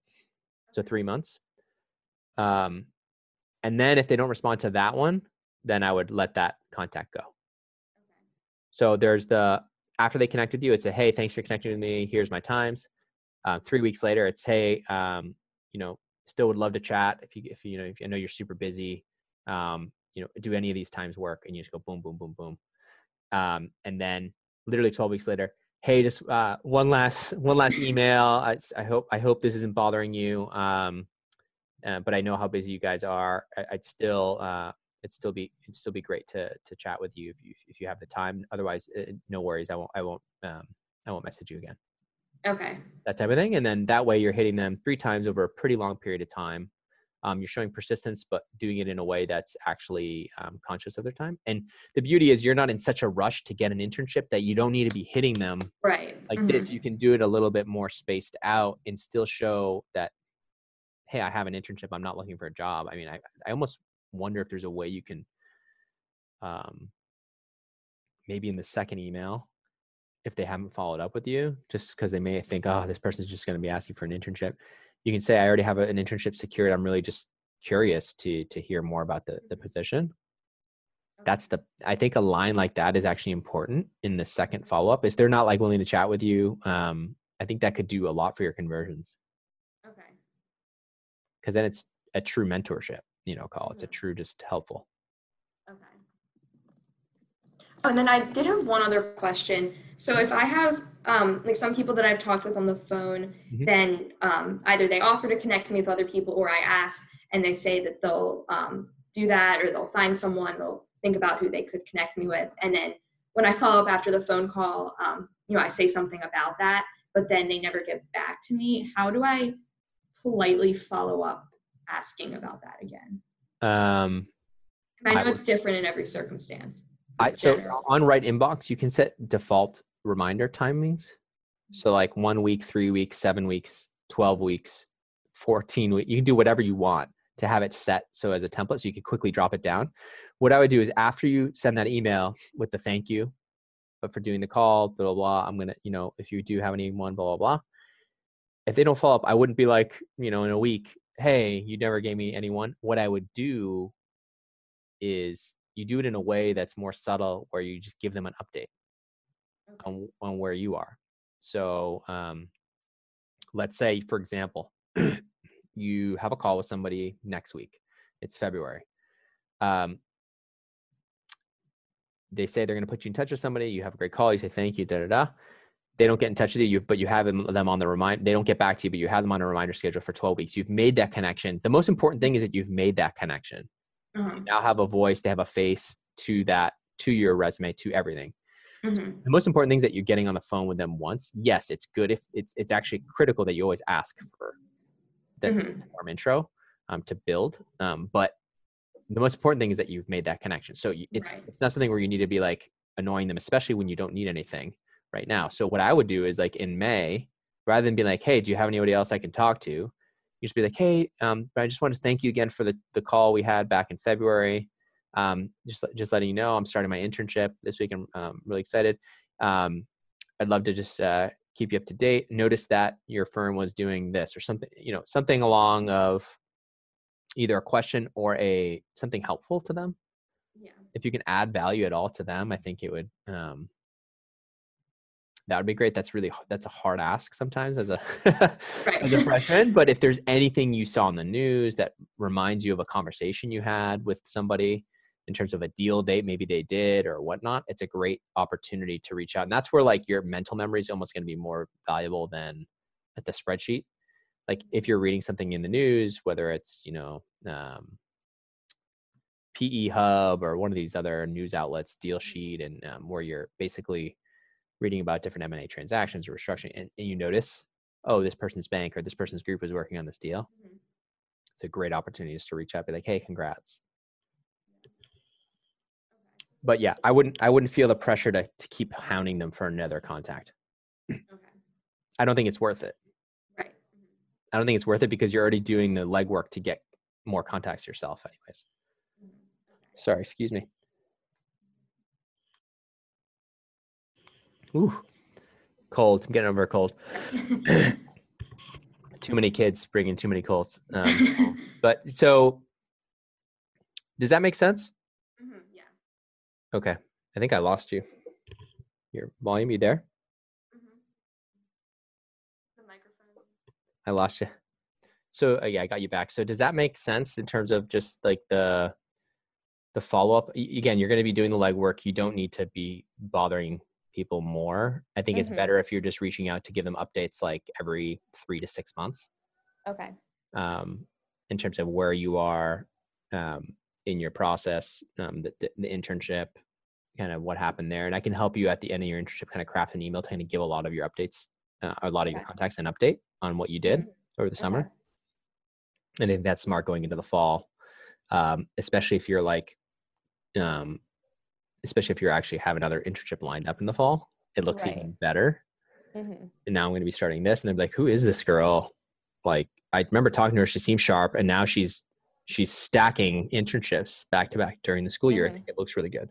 So three months. Um, and then if they don't respond to that one, then I would let that contact go. So there's the after they connect with you, it's a hey, thanks for connecting with me. Here's my times. Um, three weeks later, it's hey, um, you know, still would love to chat if you if you know if I know you're super busy. Um, you know, do any of these times work? And you just go boom, boom, boom, boom. Um, and then literally 12 weeks later, hey, just uh, one last one last email. I hope I hope this isn't bothering you. Um, uh, but I know how busy you guys are. I, I'd still uh, it'd still be it'd still be great to to chat with you if you if you have the time. Otherwise, uh, no worries. I won't I won't um, I won't message you again. Okay. That type of thing, and then that way you're hitting them three times over a pretty long period of time. Um, you're showing persistence, but doing it in a way that's actually um, conscious of their time. And the beauty is, you're not in such a rush to get an internship that you don't need to be hitting them Right. like this. Mhm. You can do it a little bit more spaced out and still show that, hey, I have an internship. I'm not looking for a job. I mean, I, I almost wonder if there's a way you can, um, maybe in the second email, if they haven't followed up with you, just because they may think, oh, this person's just going to be asking for an internship. You can say, I already have an internship secured. I'm really just curious to to hear more about the the position. That's the I think a line like that is actually important in the second follow up. If they're not like willing to chat with you, um, I think that could do a lot for your conversions Okay. because then it's a true mentorship, you know, call. It's a Mhm. true just helpful. Okay. Oh, and then I did have one other question. So if I have um, like some people that I've talked with on the phone, Mhm. then um, either they offer to connect me with other people, or I ask and they say that they'll um, do that, or they'll find someone, they'll think about who they could connect me with, and then when I follow up after the phone call, um, you know, I say something about that, but then they never get back to me. How do I politely follow up asking about that again? Um, I I know would- it's different in every circumstance. I so on right inbox you can set default reminder timings. So like one week, three weeks, seven weeks, twelve weeks, fourteen weeks. You can do whatever you want. to have it set so as a template so you can quickly drop it down. What I would do is after you send that email with the thank you, but for doing the call, blah, blah, blah, I'm going to, you know, if you do have anyone, blah, blah, blah. If they don't follow up, I wouldn't be like, you know, in a week, hey, you never gave me anyone. What I would do is you do it in a way that's more subtle where you just give them an update okay. on, on where you are. So um, let's say, for example, you have a call with somebody next week. It's February. Um, they say they're going to put you in touch with somebody. You have a great call. You say thank you. Da da da. They don't get in touch with you, but you have them on the remind. They don't get back to you, but you have them on a reminder schedule for 12 weeks. You've made that connection. The most important thing is that you've made that connection. Mm-hmm. now have a voice. They have a face to that, to your resume, to everything. Mm-hmm. The most important things that you're getting on the phone with them once. Yes, it's good if it's it's actually critical that you always ask for the mm-hmm. warm intro um, to build. Um, but the most important thing is that you've made that connection. So it's right. it's not something where you need to be like annoying them, especially when you don't need anything right now. So what I would do is like in May, rather than be like, "Hey, do you have anybody else I can talk to?" You just be like, "Hey, um, I just want to thank you again for the the call we had back in February. Um, just just letting you know, I'm starting my internship this week. I'm um, really excited. Um, I'd love to just uh, keep you up to date. Notice that your firm was doing this or something, you know, something along of either a question or a something helpful to them. Yeah. If you can add value at all to them, I think it would um that would be great. That's really that's a hard ask sometimes as a as a freshman. But if there's anything you saw in the news that reminds you of a conversation you had with somebody in terms of a deal date, maybe they did or whatnot, it's a great opportunity to reach out. And that's where like your mental memory is almost going to be more valuable than at the spreadsheet. Like if you're reading something in the news, whether it's, you know, um, PE Hub or one of these other news outlets, Deal Sheet, and um, where you're basically reading about different M&A transactions or restructuring, and, and, you notice, oh, this person's bank or this person's group is working on this deal. Mm-hmm. It's a great opportunity just to reach out, be like, hey, congrats but yeah, I wouldn't I wouldn't feel the pressure to to keep hounding them for another contact. Okay. I don't think it's worth it. Right. I don't think it's worth it because you're already doing the legwork to get more contacts yourself, anyways. Mm-hmm. Sorry, excuse me. Ooh, cold. I'm getting over a cold. too many kids bringing too many colds. Um, but so, does that make sense? Yeah. Okay. I think I lost you. Your volume, you there? Mm-hmm. The microphone. I lost you. So uh, yeah, I got you back. So does that make sense in terms of just like the the follow up? Again, you're going to be doing the legwork. You don't need to be bothering people more. I think mm-hmm. it's better if you're just reaching out to give them updates like every three to six months. Okay. Um, in terms of where you are um, in your process, um, the, the, the internship, kind of what happened there. And I can help you at the end of your internship kind of craft an email to kind of give a lot of your updates, uh, a lot of your contacts an update on what you did mm-hmm. over the summer. Okay. And I think that's smart going into the fall, um, especially if you're like, um, especially if you're actually have another internship lined up in the fall. It looks right. even better. Mm-hmm. And now I'm going to be starting this, and they're like, "Who is this girl?" Like I remember talking to her; she seemed sharp, and now she's she's stacking internships back to back during the school year. Mm-hmm. I think it looks really good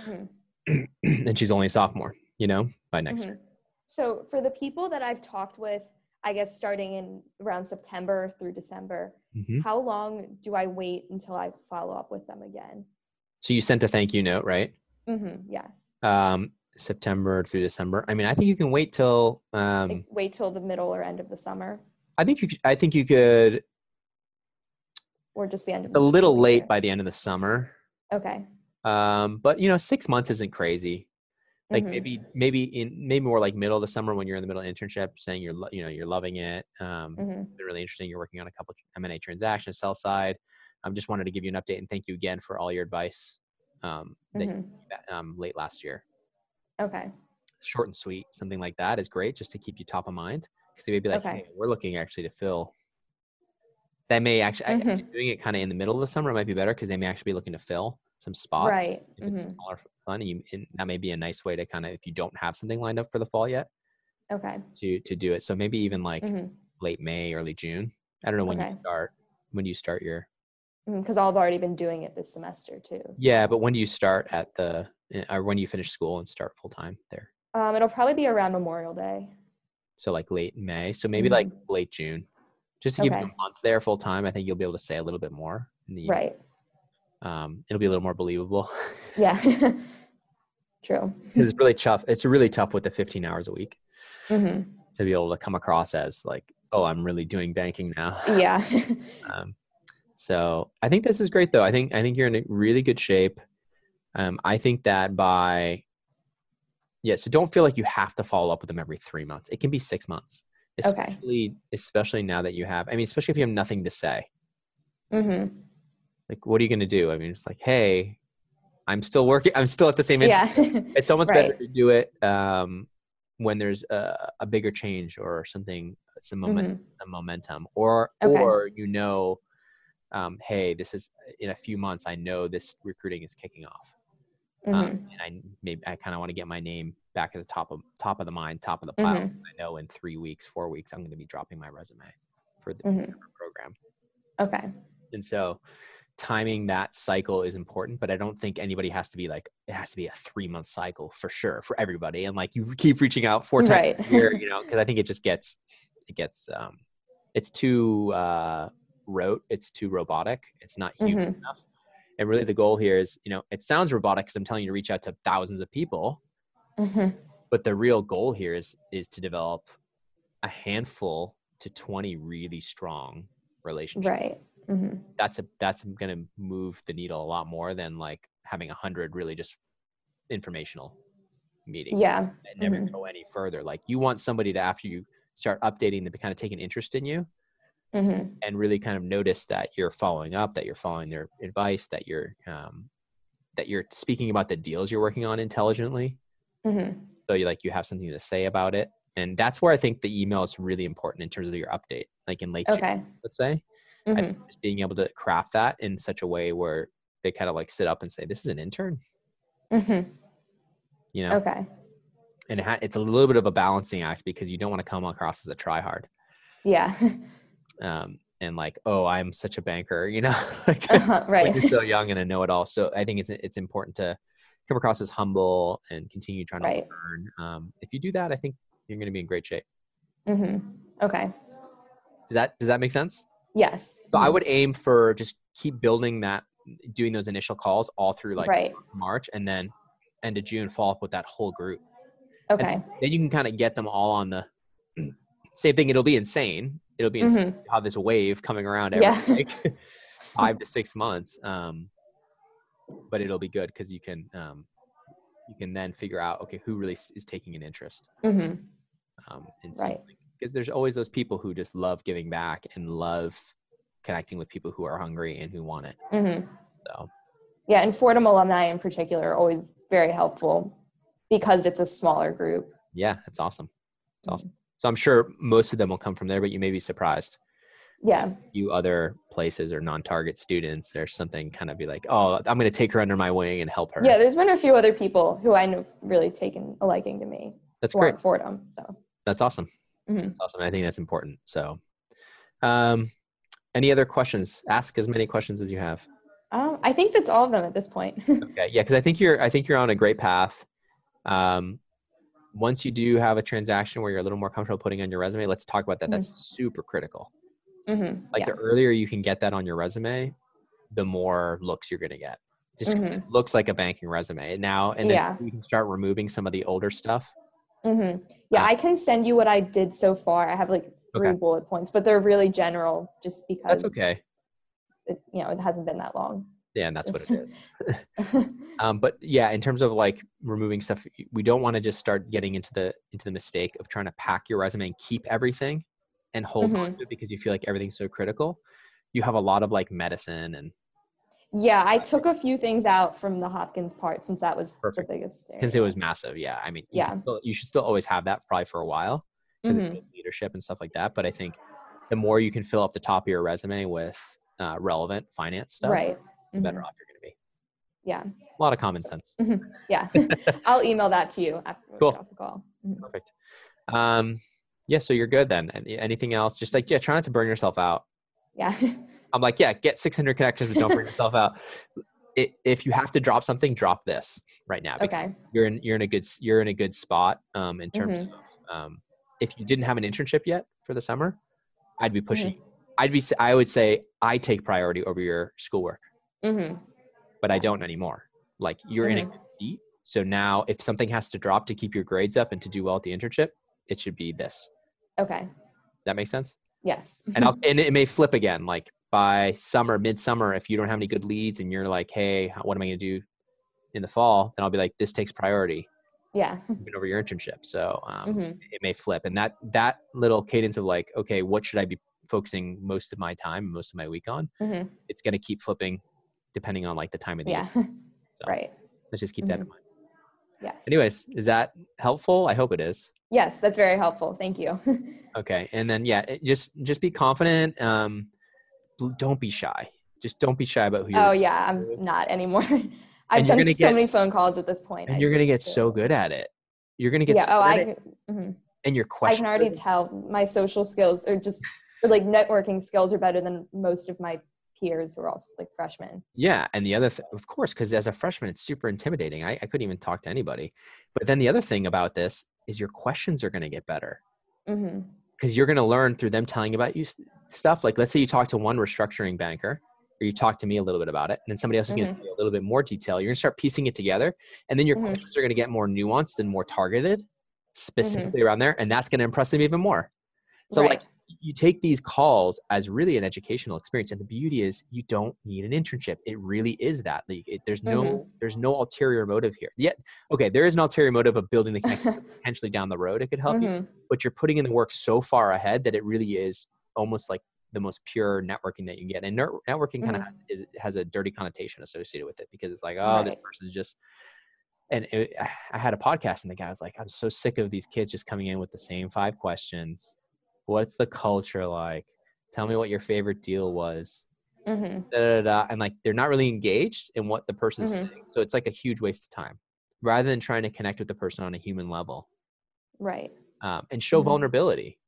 mm-hmm. and she's only a sophomore, you know, by next mm-hmm. year. So for the people that I've talked with, I guess starting in around September through December, mm-hmm. how long do I wait until I follow up with them again? So you sent a thank you note, right? Mm-hmm. Yes. Um, September through December. I mean, I think you can wait till um, like wait till the middle or end of the summer. I think you. Could, I think you could. Or just the end of. a little late by the end of the summer. Okay. Um, but you know, six months isn't crazy. Like mm-hmm. maybe, maybe in maybe more like middle of the summer when you're in the middle of internship, saying you're you know you're loving it. Um, mm-hmm. really interesting. You're working on a couple M and A transactions, sell side. I um, just wanted to give you an update and thank you again for all your advice um, that mm-hmm. um, late last year. Okay. Short and sweet, something like that is great, just to keep you top of mind. Because they may be like, okay. hey, we're looking actually to fill. That may actually mm-hmm. doing it kind of in the middle of the summer might be better because they may actually be looking to fill some spot. Right. If mm-hmm. it's smaller fun, and, you, and that may be a nice way to kind of if you don't have something lined up for the fall yet. Okay. To to do it, so maybe even like mm-hmm. late May, early June. I don't know when okay. you start. when you start your because mm, I've already been doing it this semester too. So. Yeah, but when do you start at the eh, or when do you finish school and start full time there? Um, it'll probably be around Memorial Day. So like late May. So maybe mm-hmm. like late June. Just to okay. give you a month there full time, I think you'll be able to say a little bit more. The, right. Um, it'll be a little more believable. Yeah. True. it's really tough. It's really tough with the 15 hours a week mm-hmm. to be able to come across as like, oh, I'm really doing banking now. Yeah. um, so I think this is great though. I think I think you're in a really good shape. Um, I think that by yeah, so don't feel like you have to follow up with them every three months. It can be six months. Especially okay. especially now that you have I mean, especially if you have nothing to say. Mm-hmm. Like what are you gonna do? I mean, it's like, hey, I'm still working I'm still at the same yeah. it's almost right. better to do it um, when there's a, a, bigger change or something some moment, mm-hmm. momentum or okay. or you know um, hey, this is in a few months. I know this recruiting is kicking off, um, mm-hmm. um, and I maybe I kind of want to get my name back at the top of top of the mind, top of the pile. Mm-hmm. I know in three weeks, four weeks, I'm going to be dropping my resume for the mm-hmm. program. Okay. And so, timing that cycle is important, but I don't think anybody has to be like it has to be a three month cycle for sure for everybody. And like you keep reaching out four times right. a year, you know, because I think it just gets it gets um, it's too uh, rote it's too robotic it's not human mm-hmm. enough and really the goal here is you know it sounds robotic because i'm telling you to reach out to thousands of people mm-hmm. but the real goal here is is to develop a handful to 20 really strong relationships right mm-hmm. that's a that's going to move the needle a lot more than like having a hundred really just informational meetings yeah and never mm-hmm. go any further like you want somebody to after you start updating to kind of take an interest in you mm-hmm. and really kind of notice that you're following up, that you're following their advice, that you're um, that you're speaking about the deals you're working on intelligently. Mm-hmm. So you like you have something to say about it, and that's where I think the email is really important in terms of your update, like in late okay. June, let's say. Mm-hmm. just being able to craft that in such a way where they kind of like sit up and say, "This is an intern." Mm-hmm. You know. Okay. And it ha- it's a little bit of a balancing act because you don't want to come across as a tryhard. Yeah. um, and like, oh, I'm such a banker, you know, like, uh-huh, right? you're so young and a know it all. So I think it's it's important to come across as humble and continue trying right. to learn. Um, if you do that, I think you're going to be in great shape. Mm-hmm. Okay. Does that does that make sense? Yes. So mm-hmm. I would aim for just keep building that, doing those initial calls all through like right. March, and then end of June, follow up with that whole group. Okay. And then you can kind of get them all on the same thing. It'll be insane it'll be mm-hmm. how this wave coming around every yeah. like five to six months. Um, but it'll be good because you can um, you can then figure out okay who really is taking an interest. Mm-hmm. Um, right. Because there's always those people who just love giving back and love connecting with people who are hungry and who want it. Mm-hmm. So. Yeah, and Fordham alumni in particular are always very helpful because it's a smaller group. Yeah, that's awesome. It's mm-hmm. awesome. So I'm sure most of them will come from there, but you may be surprised. Yeah. You other places or non-target students, there's something kind of be like, oh, I'm going to take her under my wing and help her. Yeah, there's been a few other people who I know really taken a liking to me. That's great. Fordham. So that's awesome. Mm-hmm. That's awesome. I think that's important. So, um, any other questions? Ask as many questions as you have. Um, I think that's all of them at this point. okay. Yeah, because I think you're I think you're on a great path. Um, once you do have a transaction where you're a little more comfortable putting on your resume, let's talk about that. Mm-hmm. That's super critical. Mm-hmm. Like yeah. the earlier you can get that on your resume, the more looks you're going to get. Just mm-hmm. looks like a banking resume now, and then yeah. you can start removing some of the older stuff. Mm-hmm. Yeah, uh, I can send you what I did so far. I have like three okay. bullet points, but they're really general, just because. That's okay. It, you know, it hasn't been that long yeah and that's what it is um, but yeah in terms of like removing stuff we don't want to just start getting into the into the mistake of trying to pack your resume and keep everything and hold mm-hmm. on to it because you feel like everything's so critical you have a lot of like medicine and yeah i took a few things out from the hopkins part since that was Perfect. the biggest since it was massive yeah i mean yeah you, still, you should still always have that probably for a while mm-hmm. leadership and stuff like that but i think the more you can fill up the top of your resume with uh, relevant finance stuff right the better mm-hmm. off you're going to be. Yeah. A lot of common sense. Mm-hmm. Yeah. I'll email that to you after we cool. get off the call. Mm-hmm. Perfect. Um, yeah, so you're good then. Anything else? Just like, yeah, try not to burn yourself out. Yeah. I'm like, yeah, get 600 connections and don't burn yourself out. It, if you have to drop something, drop this right now. Okay. You're in you're in a good you're in a good spot um, in terms Mhm. of um, if you didn't have an internship yet for the summer, I'd be pushing. Mm-hmm. I'd be I would say I take priority over your schoolwork, Mm-hmm. but I don't anymore. Like you're in a good seat, so now if something has to drop to keep your grades up and to do well at the internship, it should be this. Okay. That makes sense. Yes. and I'll, and it may flip again. Like by summer, midsummer, if you don't have any good leads and you're like, hey, what am I going to do in the fall? Then I'll be like, this takes priority yeah. even over your internship. So um, Mhm. it may flip, and that that little cadence of like, okay, what should I be focusing most of my time, most of my week on? Mhm. It's going to keep flipping depending on like the time of the Yeah. year. So right. let's just keep that in Mhm. mind. Yes. Anyways, is that helpful? I hope it is. Yes, that's very helpful. Thank you. Okay, and then yeah, it- just just be confident. Um, don't be shy. Just don't be shy about who you're. oh yeah, I'm not anymore. I've done so get- many phone calls at this point. and I you're gonna get so good at it. You're gonna get yeah. so Oh, good I. at it, mhm. and your I can already tell my social skills are just like networking skills are better than most of my peers who are also like freshmen. Yeah, and the other, th- of course, because as a freshman, it's super intimidating. I, I couldn't even talk to anybody. But then the other thing about this is your questions are gonna get better because you're gonna learn through them telling about you stuff. Like, let's say you talk to one restructuring banker, or you talk to me a little bit about it, and then somebody else is gonna give you a little bit more detail. You're gonna start piecing it together, and then your Mhm. questions are gonna get more nuanced and more targeted, Mm-hmm. specifically around there, and that's gonna impress them even more. So, Right. like, you take these calls as really an educational experience, and the beauty is you don't need an internship. It really is that. Like, it, there's no Mhm. there's no ulterior motive here. Yet, okay, there is an ulterior motive of building the connection potentially down the road. It could help you Mhm. but you're putting in the work so far ahead that it really is almost like the most pure networking that you can get. And networking kind of Mhm. has, has a dirty connotation associated with it because it's like, oh, this Right. person's just. And it, I had a podcast, and the guy was like, "I'm so sick of these kids just coming in with the same five questions. What's the culture like? Tell me what your favorite deal was." Mhm. Da, da, da. And like, they're not really engaged in what the person's Mhm. saying, so it's like a huge waste of time, rather than trying to connect with the person on a human level Right. um, and show Mhm. vulnerability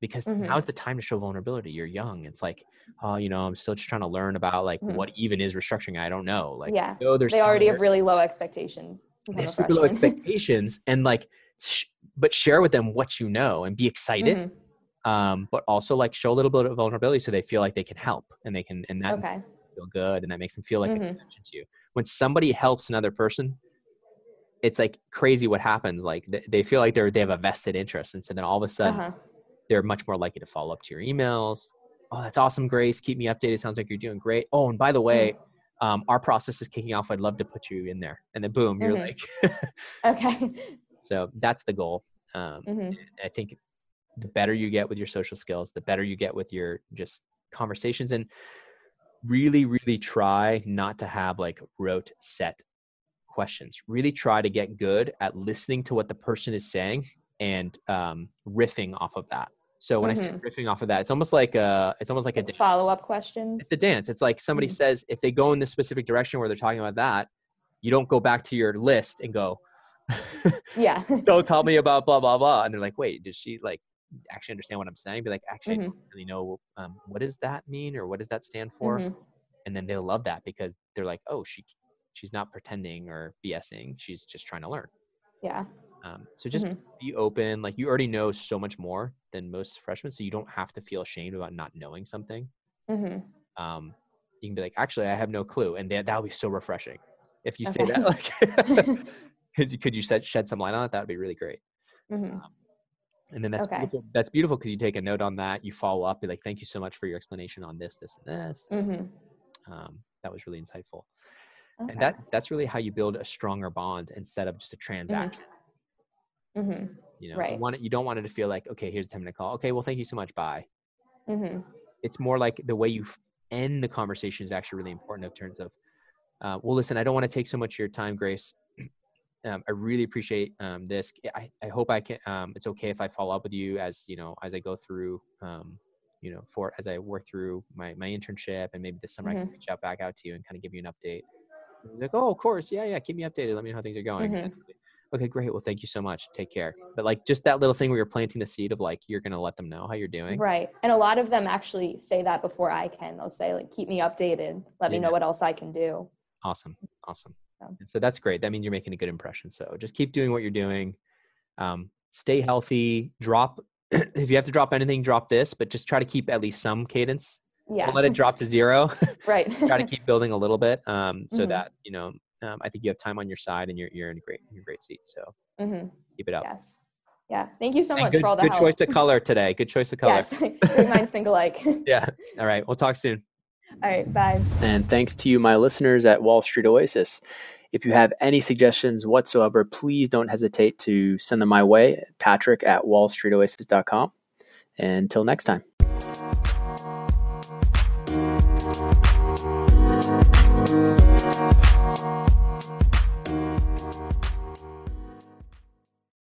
because Mhm. now's the time to show vulnerability you're young it's like oh you know i'm still just trying to learn about like Mhm. what even is restructuring i don't know like yeah. no there's They already have really low expectations. they have super low expectations and like sh- but share with them what you know and be excited Mhm. Um, but also like show a little bit of vulnerability so they feel like they can help and they can and that Okay. feel good and that makes them feel like a Mhm. connection to you when somebody helps another person it's like crazy what happens like they, they feel like they're they have a vested interest and so then all of a sudden Uh-huh. they're much more likely to follow up to your emails. Oh, that's awesome, Grace. Keep me updated. Sounds like you're doing great. Oh, and by the way, um, our process is kicking off. I'd love to put you in there. And then boom, you're Mhm. like, Okay. so that's the goal. Um, Mhm. I think the better you get with your social skills, the better you get with your just conversations and really, really try not to have like rote set questions. Really try to get good at listening to what the person is saying and um, riffing off of that. So when I say Mhm. riffing off of that, it's almost like a, it's almost like a follow-up questions. It's a dance. It's like somebody Mhm. says if they go in this specific direction where they're talking about that, you don't go back to your list and go, Yeah. don't tell me about blah blah blah and they're like wait does she like actually understand what i'm saying be like actually Mm-hmm. i don't really know um, what does that mean or what does that stand for Mhm. and then they'll love that because they're like oh she she's not pretending or bsing she's just trying to learn Yeah. um, so just Mhm. be open like you already know so much more than most freshmen so you don't have to feel ashamed about not knowing something Mhm. um, you can be like actually i have no clue and that that'll be so refreshing if you say that like could you, could you shed, shed some light on it that would be really great Mhm. And then that's Okay. beautiful. That's beautiful because you take a note on that. You follow up, be like, "Thank you so much for your explanation on this, this, and this. Mhm. Um, that was really insightful." Okay. And that that's really how you build a stronger bond instead of just a transaction. Mhm. You know, Right. you want it, you don't want it to feel like, "Okay, here's a ten minute call. Okay, well, thank you so much. Bye." Mhm. It's more like the way you end the conversation is actually really important in terms of, uh, "Well, listen, I don't want to take so much of your time, Grace." Um, I really appreciate um, this. I, I hope I can. Um, it's okay if I follow up with you as you know as I go through um, you know, for as I work through my my internship and maybe this summer I can reach out back out to you and kind of give you an update. Like, oh, of course, yeah, yeah, keep me updated. Let me know how things are going. Mhm. Okay, great. Well, thank you so much. Take care. But like just that little thing where you're planting the seed of like you're gonna let them know how you're doing. Right. And a lot of them actually say that before I can. They'll say like, "Keep me updated. Let yeah. me know what else I can do." Awesome. Awesome. So that's great. That means you're making a good impression. So just keep doing what you're doing. Um, stay healthy. Drop if you have to drop anything, drop this, but just try to keep at least some cadence. Yeah. Don't let it drop to zero. right. try to keep building a little bit, um, so mm-hmm. that you know. Um, I think you have time on your side, and you're you're in a great in a great seat. So mm-hmm. keep it up. Yes. Yeah. Thank you so and much good, for all the good help. choice of color today. Good choice of color. Yes. Minds think alike. yeah. All right. We'll talk soon. All right. Bye. And thanks to you, my listeners at Wall Street Oasis. If you have any suggestions whatsoever, please don't hesitate to send them my way, patrick at wallstreetoasis.com. Until next time.